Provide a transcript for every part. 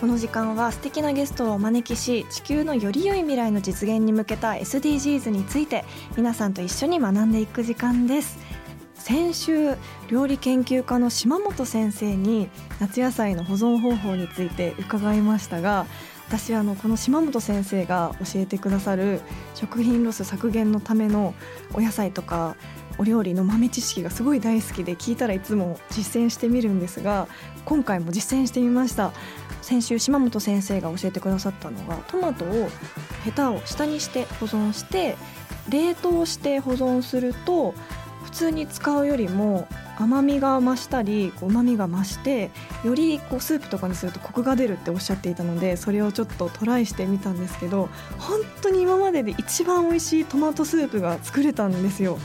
この時間は素敵なゲストをお招きし地球のより良い未来の実現に向けた SDGs について皆さんと一緒に学んでいく時間です。先週料理研究家の島本先生に夏野菜の保存方法について伺いましたが私あのこの島本先生が教えてくださる食品ロス削減のためのお野菜とかお料理の豆知識がすごい大好きで聞いたらいつも実践してみるんですが今回も実践してみました。先週島本先生が教えてくださったのがトマトをヘタを下にして保存して冷凍して保存すると普通に使うよりも甘みが増したりうまみが増してよりこうスープとかにするとコクが出るっておっしゃっていたのでそれをちょっとトライしてみたんですけど本当に今までで一番美味しいトマトスープが作れたんですよ。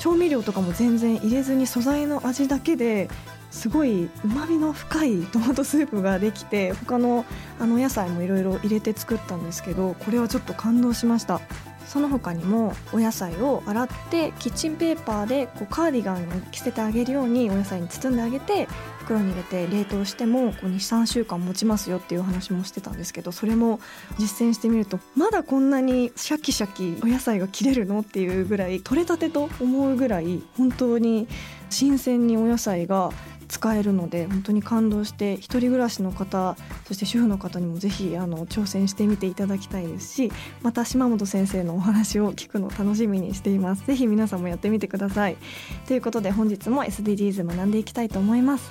調味料とかも全然入れずに素材の味だけですごいうまみの深いトマトスープができて 他のあの野菜もいろいろ入れて作ったんですけどこれはちょっと感動しました。その他にもお野菜を洗ってキッチンペーパーでこうカーディガンに着せてあげるようにお野菜に包んであげて袋に入れて冷凍しても23週間持ちますよっていう話もしてたんですけどそれも実践してみるとまだこんなにシャキシャキお野菜が切れるのっていうぐらい取れたてと思うぐらい本当に新鮮にお野菜が使えるので本当に感動して一人暮らしの方そして主婦の方にもぜひあの挑戦してみていただきたいですしまた島本先生のお話を聞くのを楽しみにしています。ぜひ皆さんもやってみてください。ということで本日も SDGs 学んでいきたいと思います。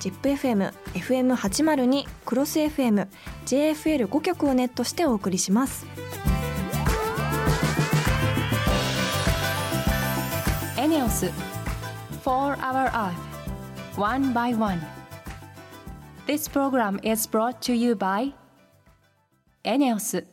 ZIPFM、FM802、クロス FM、JFL5 曲をネットしてお送りします。エネオス4 Hour Earth One by One This program is brought to you by エネオス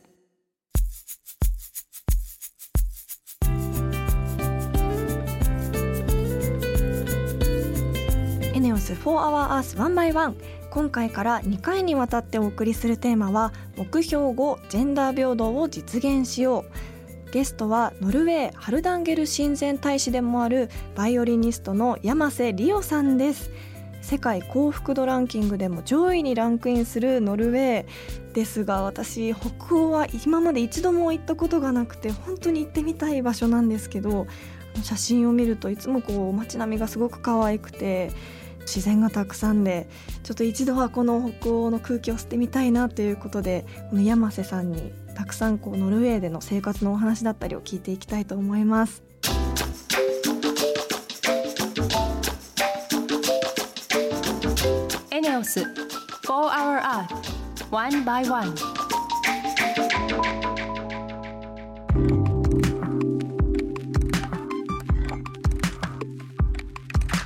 ネオス4 Hour Earth 1 by 1今回から2回にわたってお送りするテーマは目標5ジェンダー平等を実現しよう。ゲストはノルウェーハルダンゲル親善大使でもあるバイオリニストの山瀬リオさんです。世界幸福度ランキングでも上位にランクインするノルウェーですが私北欧は今まで一度も行ったことがなくて本当に行ってみたい場所なんですけど写真を見るといつもこう街並みがすごく可愛くて自然がたくさんでちょっと一度はこの北欧の空気を吸ってみたいなということでこの山瀬さんにたくさんこうノルウェーでの生活のお話だったりを聞いていきたいと思います。エネオス4 Hour Earth One by One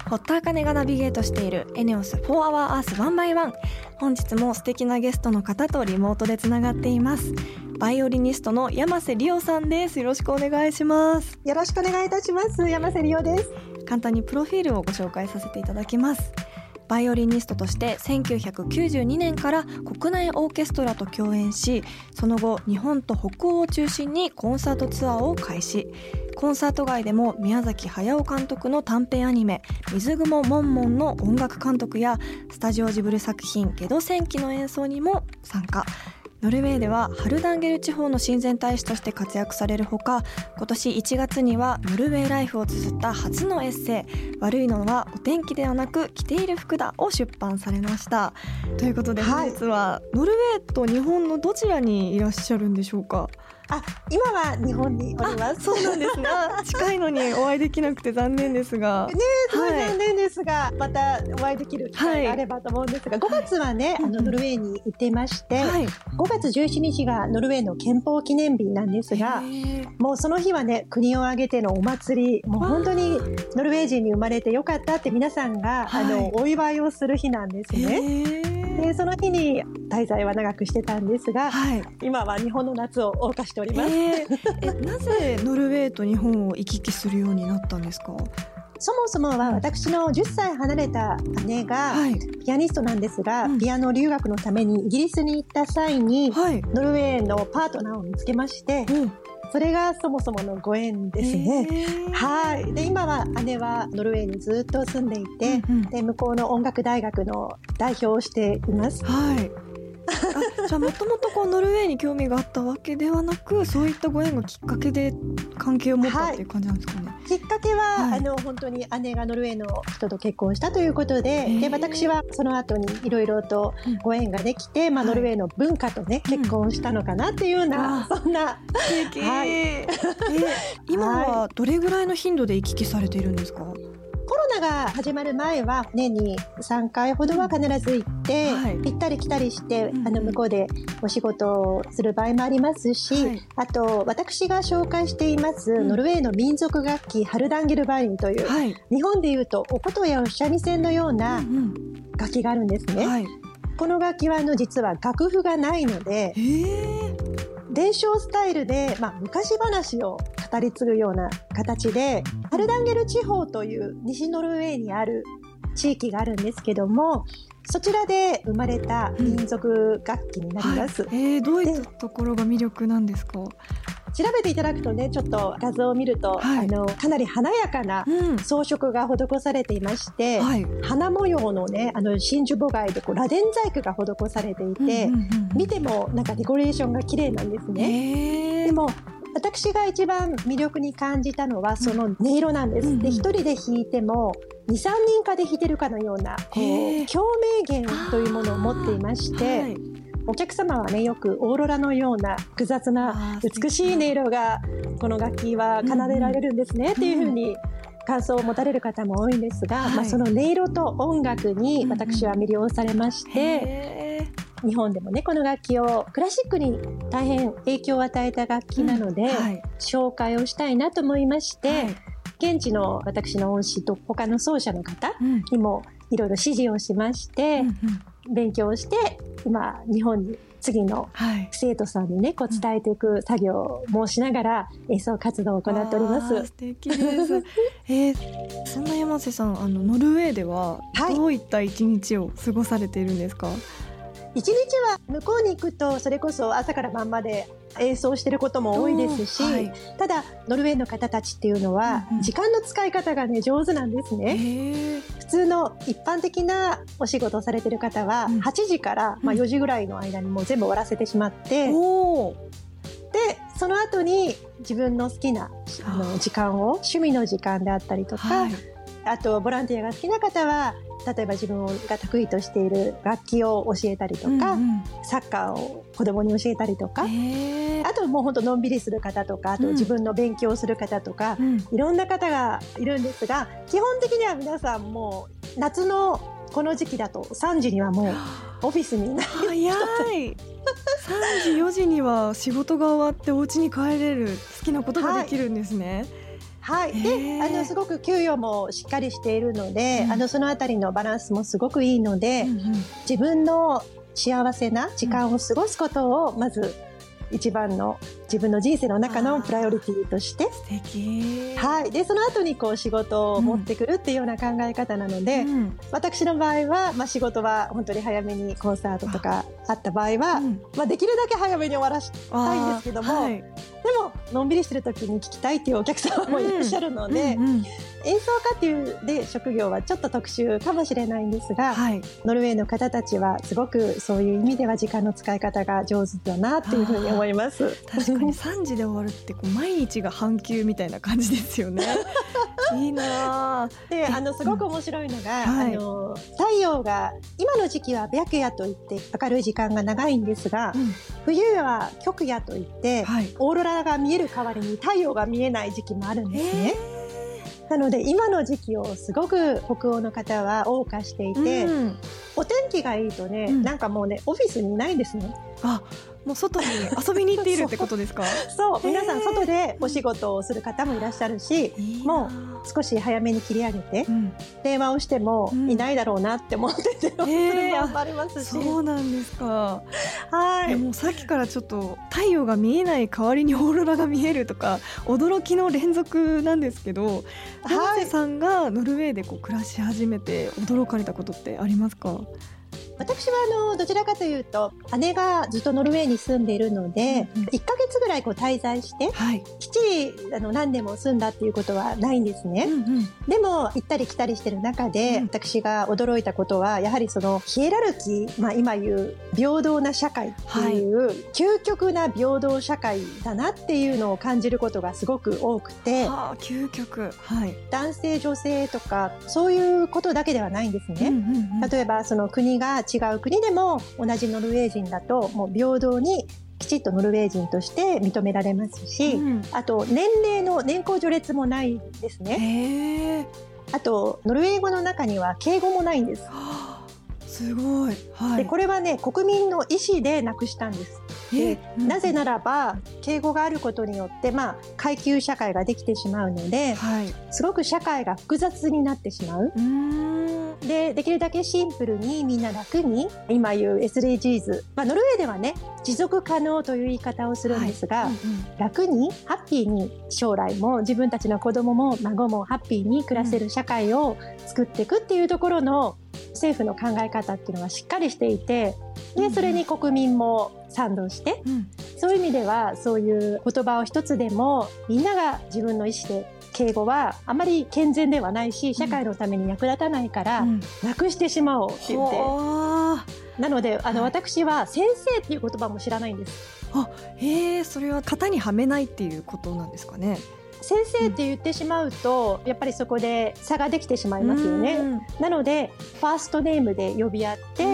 堀田茜がナビゲートしているエネオス4 Hour Earth 1 by 1本日も素敵なゲストの方とリモートでつながっています。バイオリニストの山瀬リオさんです。よろしくお願いします。よろしくお願いいたします。山瀬理央です。簡単にプロフィールをご紹介させていただきますバイオリニストとして1992年から国内オーケストラと共演しその後日本と北欧を中心にコンサートツアーを開始。コンサート外でも宮崎駿監督の短編アニメ「水雲もんもん」の音楽監督やスタジオジブル作品「ゲド戦記」の演奏にも参加。ノルウェーではハルダンゲル地方の親善大使として活躍されるほか今年1月にはノルウェーライフを綴った初のエッセイ「悪いのはお天気ではなく着ている服だ」を出版されました。ということで本日はノルウェーと日本のどちらにいらっしゃるんでしょうか？あ、今は日本におります。そうなんですね。近いのにお会いできなくて残念ですが。ね、残念ですが、はい、またお会いできる機会があればと思うんですが、はい、5月はね、あのノルウェーに行っていまして、はい、5月17日がノルウェーの憲法記念日なんですが、もうその日はね、国を挙げてのお祭り、もう本当にノルウェー人に生まれてよかったって皆さんが、あのお祝いをする日なんですね。でその日に滞在は長くしてたんですが、はい、今は日本の夏を謳歌しております、えー、なぜノルウェーと日本を行き来するようになったんですか？そもそもは私の10歳離れた姉がピアニストなんですが、はい、ピアノ留学のためにイギリスに行った際に、はい、ノルウェーのパートナーを見つけまして、うん、それがそもそものご縁ですね。はい。で、今は姉はノルウェーにずっと住んでいて、うんうん、で、向こうの音楽大学の代表をしています。はい。じゃあもともとこうノルウェーに興味があったわけではなくそういったご縁がきっかけで関係を持ったっていう感じなんですかね、はい、きっかけは、はい、あの本当に姉がノルウェーの人と結婚したということでで私はその後にいろいろとご縁ができて、うん、まあ、ノルウェーの文化とね、はい、結婚したのかなっていうような、うん、そんな、はい、え今はどれぐらいの頻度で行き来されているんですか？コロナが始まる前は年に3回ほどは必ず行って、はい、行ったり来たりして、あの向こうでお仕事をする場合もありますし、はい、あと私が紹介しています、ノルウェーの民族楽器ハルダンゲルバインという、はい、日本でいうとお琴やお三味線のような楽器があるんですね。この楽器はあの実は楽譜がないので、伝承スタイルで、まあ、昔話を語り継ぐような形で、ハルダンゲル地方という西ノルウェーにある地域があるんですけども、そちらで生まれた民族楽器になります。はい、えー、どういったところが魅力なんですか？調べていただくとねちょっと画像を見ると、はい、あのかなり華やかな装飾が施されていまして、うん、花模様のねあの真珠母貝でこう螺鈿細工が施されていて、うんうんうん、見てもなんかデコレーションが綺麗なんですね。でも私が一番魅力に感じたのはその音色なんです。うん、で一人で弾いても23人かで弾いてるかのようなこう共鳴弦というものを持っていまして、はい、お客様はねよくオーロラのような複雑な美しい音色がこの楽器は奏でられるんですね、っていうふうに感想を持たれる方も多いんですが、はい、まあ、その音色と音楽に私は魅了されまして、日本でもねこの楽器をクラシックに大変影響を与えた楽器なので、うん。はい、紹介をしたいなと思いまして、はい、現地の私の恩師と他の奏者の方にもいろいろ指示をしまして、うんうん勉強して今日本に次の生徒さんにね、こう伝えていく作業もしながら演奏活動を行っております。素敵です。えー、そんな山瀬さん、あのノルウェーではどういった一日を過ごされているんですか？はい一日は向こうに行くとそれこそ朝から晩まで演奏してることも多いですし、はい、ただノルウェーの方たちっていうのは時間の使い方がね上手なんですね。普通の一般的なお仕事をされてる方は8時からまあ4時ぐらいの間にもう全部終わらせてしまって、でその後に自分の好きなあの時間を趣味の時間であったりとか、はい、あとボランティアが好きな方は例えば自分が得意としている楽器を教えたりとか、うんうん、サッカーを子供に教えたりとかあともうほんとのんびりする方とかあと自分の勉強する方とか、うん、いろんな方がいるんですが基本的には皆さんもう夏のこの時期だと3時にはもうオフィスに早い。3時4時には仕事が終わってお家に帰れる好きなことができるんですね。はいはい、であのすごく給与もしっかりしているので、うん、あのそのあたりのバランスもすごくいいので、うんうん、自分の幸せな時間を過ごすことをまず一番の自分の人生の中のプライオリティとして。素敵。はい。でその後にこう仕事を持ってくるっていうような考え方なので、うん、私の場合は、まあ、仕事は本当に早めにコンサートとかあった場合は、うん、まあ、できるだけ早めに終わらしたいんですけども、はい、でものんびりしてる時に聞きたいっていうお客様もいらっしゃるので、うんうんうん演奏家っていうで職業はちょっと特殊かもしれないんですが、はい、ノルウェーの方たちはすごくそういう意味では時間の使い方が上手だなっていうふうに思います。確かに3時で終わるってこう毎日が半休みたいな感じですよね。いいなであのすごく面白いのが、うん。はい、あの太陽が今の時期は白夜といって明るい時間が長いんですが、うん、冬は極夜といって、はい、オーロラが見える代わりに太陽が見えない時期もあるんですね。なので今の時期をすごく北欧の方は謳歌していて、うん、お天気がいいとね、うん、なんかもうねオフィスにいないんですね。あもう外に遊びに行っているってことですか？そう皆さん外でお仕事をする方もいらっしゃるし、もう少し早めに切り上げて、うん、電話をしてもいないだろうなって思って電話する場合もありますし、そうなんですか。はい。もうさっきからちょっと太陽が見えない代わりにオーロラが見えるとか驚きの連続なんですけど山瀬さんがノルウェーでこう暮らし始めて驚かれたことってありますか？私はあのどちらかというと姉がずっとノルウェーに住んでいるので、うんうん、1か月ぐらいこう滞在して、はい、きっちりあの何年も住んだっていうことはないんですね、うんうん、でも行ったり来たりしてる中で、うん、私が驚いたことはやはりそのヒエラルキー、まあ、今言う平等な社会っていう、はい、究極な平等社会だなっていうのを感じることがすごく多くて、はあ、究極、はい、男性女性とかそういうことだけではないんですね、うんうんうん、例えばその国が違う国でも同じノルウェー人だともう平等にきちっとノルウェー人として認められますし、うん、あと年齢の年功序列もないですね。あとノルウェー語の中には敬語もないんです。すごい、はい、でこれはね国民の意思でなくしたんです。で、うん、なぜならば敬語があることによって、まあ、階級社会ができてしまうので、はい、すごく社会が複雑になってしまう。でできるだけシンプルにみんな楽に今言う SDGs、まあ、ノルウェーではね持続可能という言い方をするんですが、はいうんうん、楽にハッピーに将来も自分たちの子供も孫もハッピーに暮らせる社会を作っていくっていうところの政府の考え方っていうのはしっかりしていてでそれに国民も賛同して、うん、そういう意味ではそういう言葉を一つでもみんなが自分の意思で敬語はあまり健全ではないし社会のために役立たないから、なくしてしまおうって言って、なのであの、私は先生っていう言葉も知らないんです。あへえそれは型にはめないっていうことなんですかね。先生って言ってしまうと、やっぱりそこで差ができてしまいますよね。なのでファーストネームで呼び合って、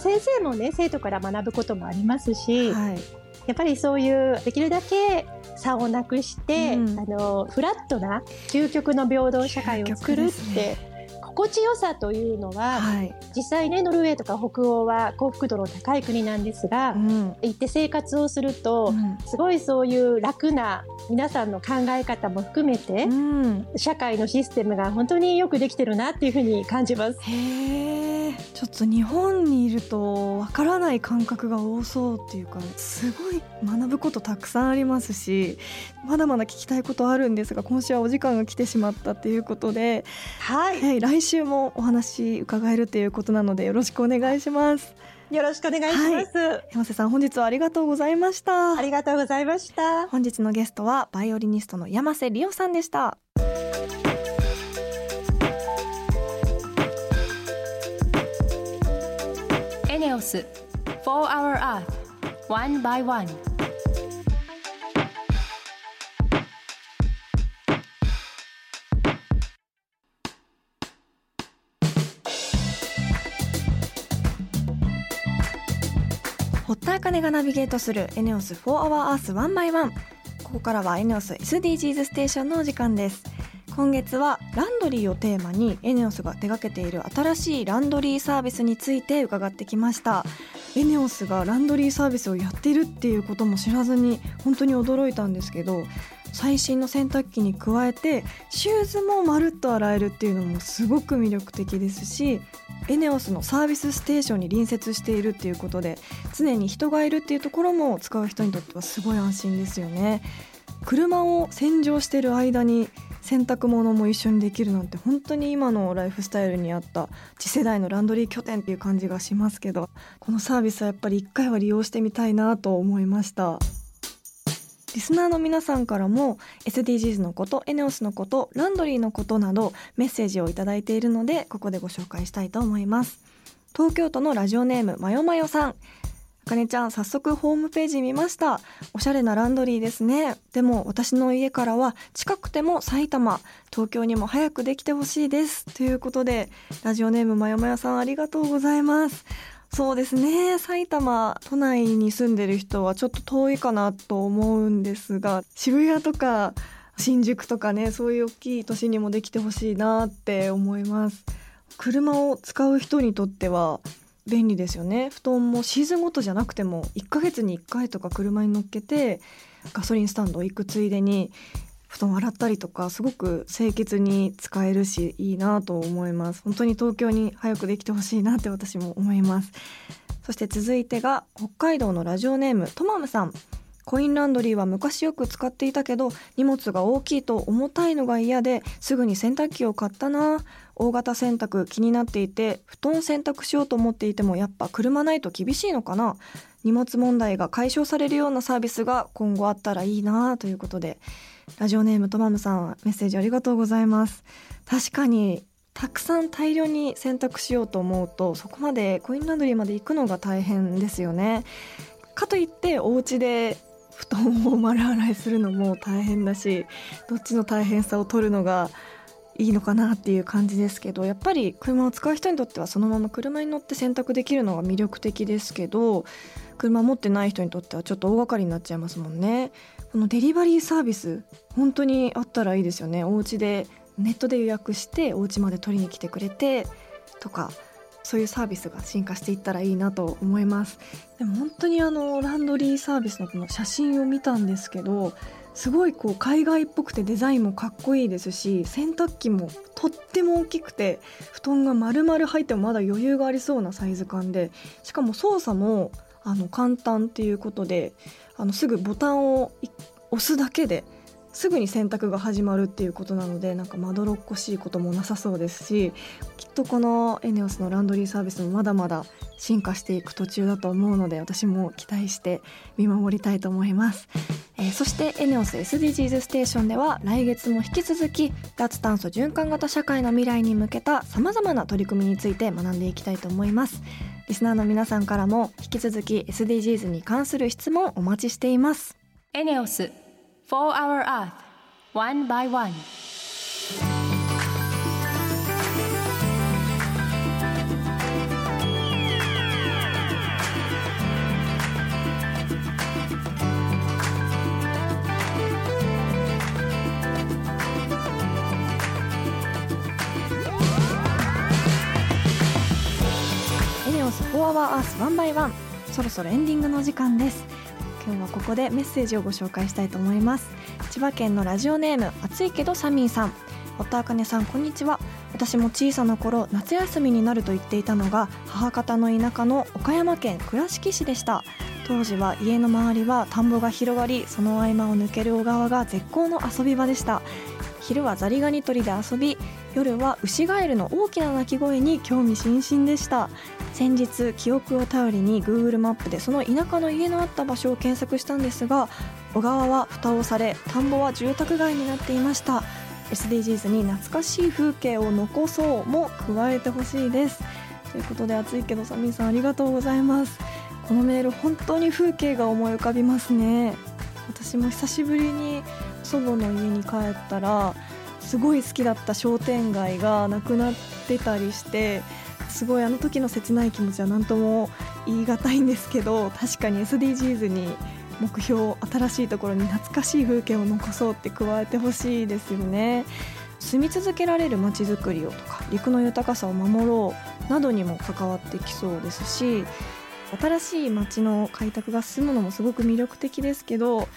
先生もね生徒から学ぶこともありますし、はい、やっぱりそういうできるだけ差をなくして、うん、あのフラットな究極の平等社会を作るって、心地よさというのは、はい、実際ねノルウェーとか北欧は幸福度の高い国なんですが、うん、行って生活をすると、うん、すごいそういう楽な皆さんの考え方も含めて、うん、社会のシステムが本当によくできてるなっていうふうに感じます。へちょっと日本にいるとわからない感覚が多そうっていうかすごい学ぶことたくさんありますしまだまだ聞きたいことあるんですが今週はお時間が来てしまったっていうことで、はい、はい、来週もお話伺えるということなのでよろしくお願いします。よろしくお願いします、はい、山瀬さん本日はありがとうございました。ありがとうございました。本日のゲストはバイオリニストの山瀬理央さんでしたエネオス。4 Hour Earth One by One. 堀田茜がナビゲートするエネオス4 Hour Earth 1 by 1ここからはエネオス SDGs ステーションのお時間です。今月はランドリーをテーマにエネオスが手掛けている新しいランドリーサービスについて伺ってきました。エネオスがランドリーサービスをやってるっていうことも知らずに本当に驚いたんですけど最新の洗濯機に加えてシューズもまるっと洗えるっていうのもすごく魅力的ですしエネオスのサービスステーションに隣接しているっていうことで常に人がいるっていうところも使う人にとってはすごい安心ですよね。車を洗浄してる間に洗濯物も一緒にできるなんて本当に今のライフスタイルに合った次世代のランドリー拠点っていう感じがしますけどこのサービスはやっぱり一回は利用してみたいなと思いました。リスナーの皆さんからも SDGs のことエネオスのことランドリーのことなどメッセージを頂いているのでここでご紹介したいと思います。東京都のラジオネームまよまよさん。かねちゃん早速ホームページ見ました。おしゃれなランドリーですね。でも私の家からは近くても埼玉。東京にも早くできてほしいです。ということでラジオネームまよまよさんありがとうございます。そうですね。埼玉都内に住んでる人はちょっと遠いかなと思うんですが渋谷とか新宿とかねそういう大きい都市にもできてほしいなって思います。車を使う人にとっては便利ですよね。布団もシーズンごとじゃなくても1ヶ月に1回とか車に乗っけてガソリンスタンド行くついでに布団洗ったりとかすごく清潔に使えるしいいなと思います。本当に東京に早くできてほしいなって私も思います。そして続いてが北海道のラジオネームトマムさん。コインランドリーは昔よく使っていたけど荷物が大きいと重たいのが嫌ですぐに洗濯機を買ったな。大型洗濯気になっていて布団洗濯しようと思っていてもやっぱ車ないと厳しいのかな。荷物問題が解消されるようなサービスが今後あったらいいなということで。ラジオネームトマムさんメッセージありがとうございます。確かにたくさん大量に洗濯しようと思うとそこまでコインランドリーまで行くのが大変ですよね。かといってお家で布団を丸洗いするのも大変だしどっちの大変さを取るのがいいのかなっていう感じですけどやっぱり車を使う人にとってはそのまま車に乗って選択できるのが魅力的ですけど車持ってない人にとってはちょっと大掛かりになっちゃいますもんね。このデリバリーサービス本当にあったらいいですよね。お家でネットで予約してお家まで取りに来てくれてとかそういうサービスが進化していったらいいなと思います。でも本当にあのランドリーサービスのこの写真を見たんですけどすごいこう海外っぽくてデザインもかっこいいですし洗濯機もとっても大きくて布団が丸々入ってもまだ余裕がありそうなサイズ感でしかも操作もあの簡単っていうことであのすぐボタンを押すだけですぐに洗濯が始まるっていうことなのでなんかまどろっこしいこともなさそうですしきっとこのエネオスのランドリーサービスもまだまだ進化していく途中だと思うので私も期待して見守りたいと思います、えー、そしてエネオス SDGs ステーションでは来月も引き続き脱炭素循環型社会の未来に向けたさまざまな取り組みについて学んでいきたいと思います。リスナーの皆さんからも引き続き SDGs に関する質問お待ちしています。エネオス for our earth one by one. フォアワースワンバイワンそろそろエンディングの時間です。今日はここでメッセージをご紹介したいと思います。千葉県のラジオネーム暑いけどサミーさん。夫あかねさんこんにちは。私も小さな頃夏休みになると行っていたのが母方の田舎の岡山県倉敷市でした。当時は家の周りは田んぼが広がりその合間を抜ける小川が絶好の遊び場でした。昼はザリガニ取りで遊び夜はウシガエルの大きな鳴き声に興味津々でした。先日記憶を頼りに Google マップでその田舎の家のあった場所を検索したんですが小川は蓋をされ田んぼは住宅街になっていました。SDGs に懐かしい風景を残そうも加えてほしいです。ということで暑いけどサミーさんありがとうございます。このメール本当に風景が思い浮かびますね。私も久しぶりに祖母の家に帰ったらすごい好きだった商店街がなくなってたりしてすごいあの時の切ない気持ちは何とも言い難いんですけど確かに SDGs に目標新しいところに懐かしい風景を残そうって加えてほしいですよね。住み続けられるまちづくりをとか陸の豊かさを守ろうなどにも関わってきそうですし新しい街の開拓が進むのもすごく魅力的ですけど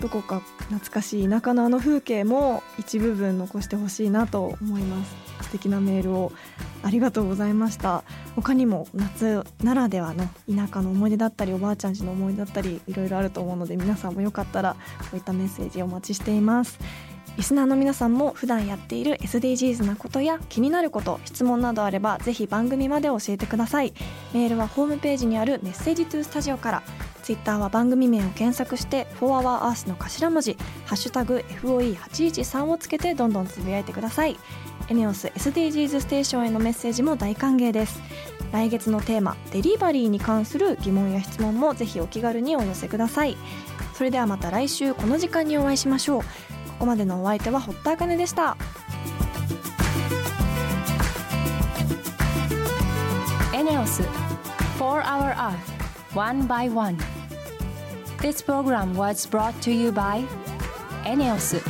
どこか懐かしい田舎のあの風景も一部分残してほしいなと思います。素敵なメールをありがとうございました。他にも夏ならではの田舎の思い出だったりおばあちゃんちの思い出だったりいろいろあると思うので皆さんもよかったらこういったメッセージお待ちしています。リスナーの皆さんも普段やっている SDGs なことや気になること質問などあればぜひ番組まで教えてください。メールはホームページにあるメッセージトゥースタジオから。ツイッターは番組名を検索して「4HourEarth」の頭文字「ハッシュタグ #FOE813」をつけてどんどんつぶやいてください。エネオス SDGs ステーションへのメッセージも大歓迎です。来月のテーマデリバリーに関する疑問や質問もぜひお気軽にお寄せください。それではまた来週この時間にお会いしましょう。こまでのお相手は堀田茜でしたエネオス4 Hour Earth One by One This program was brought to you by エネオス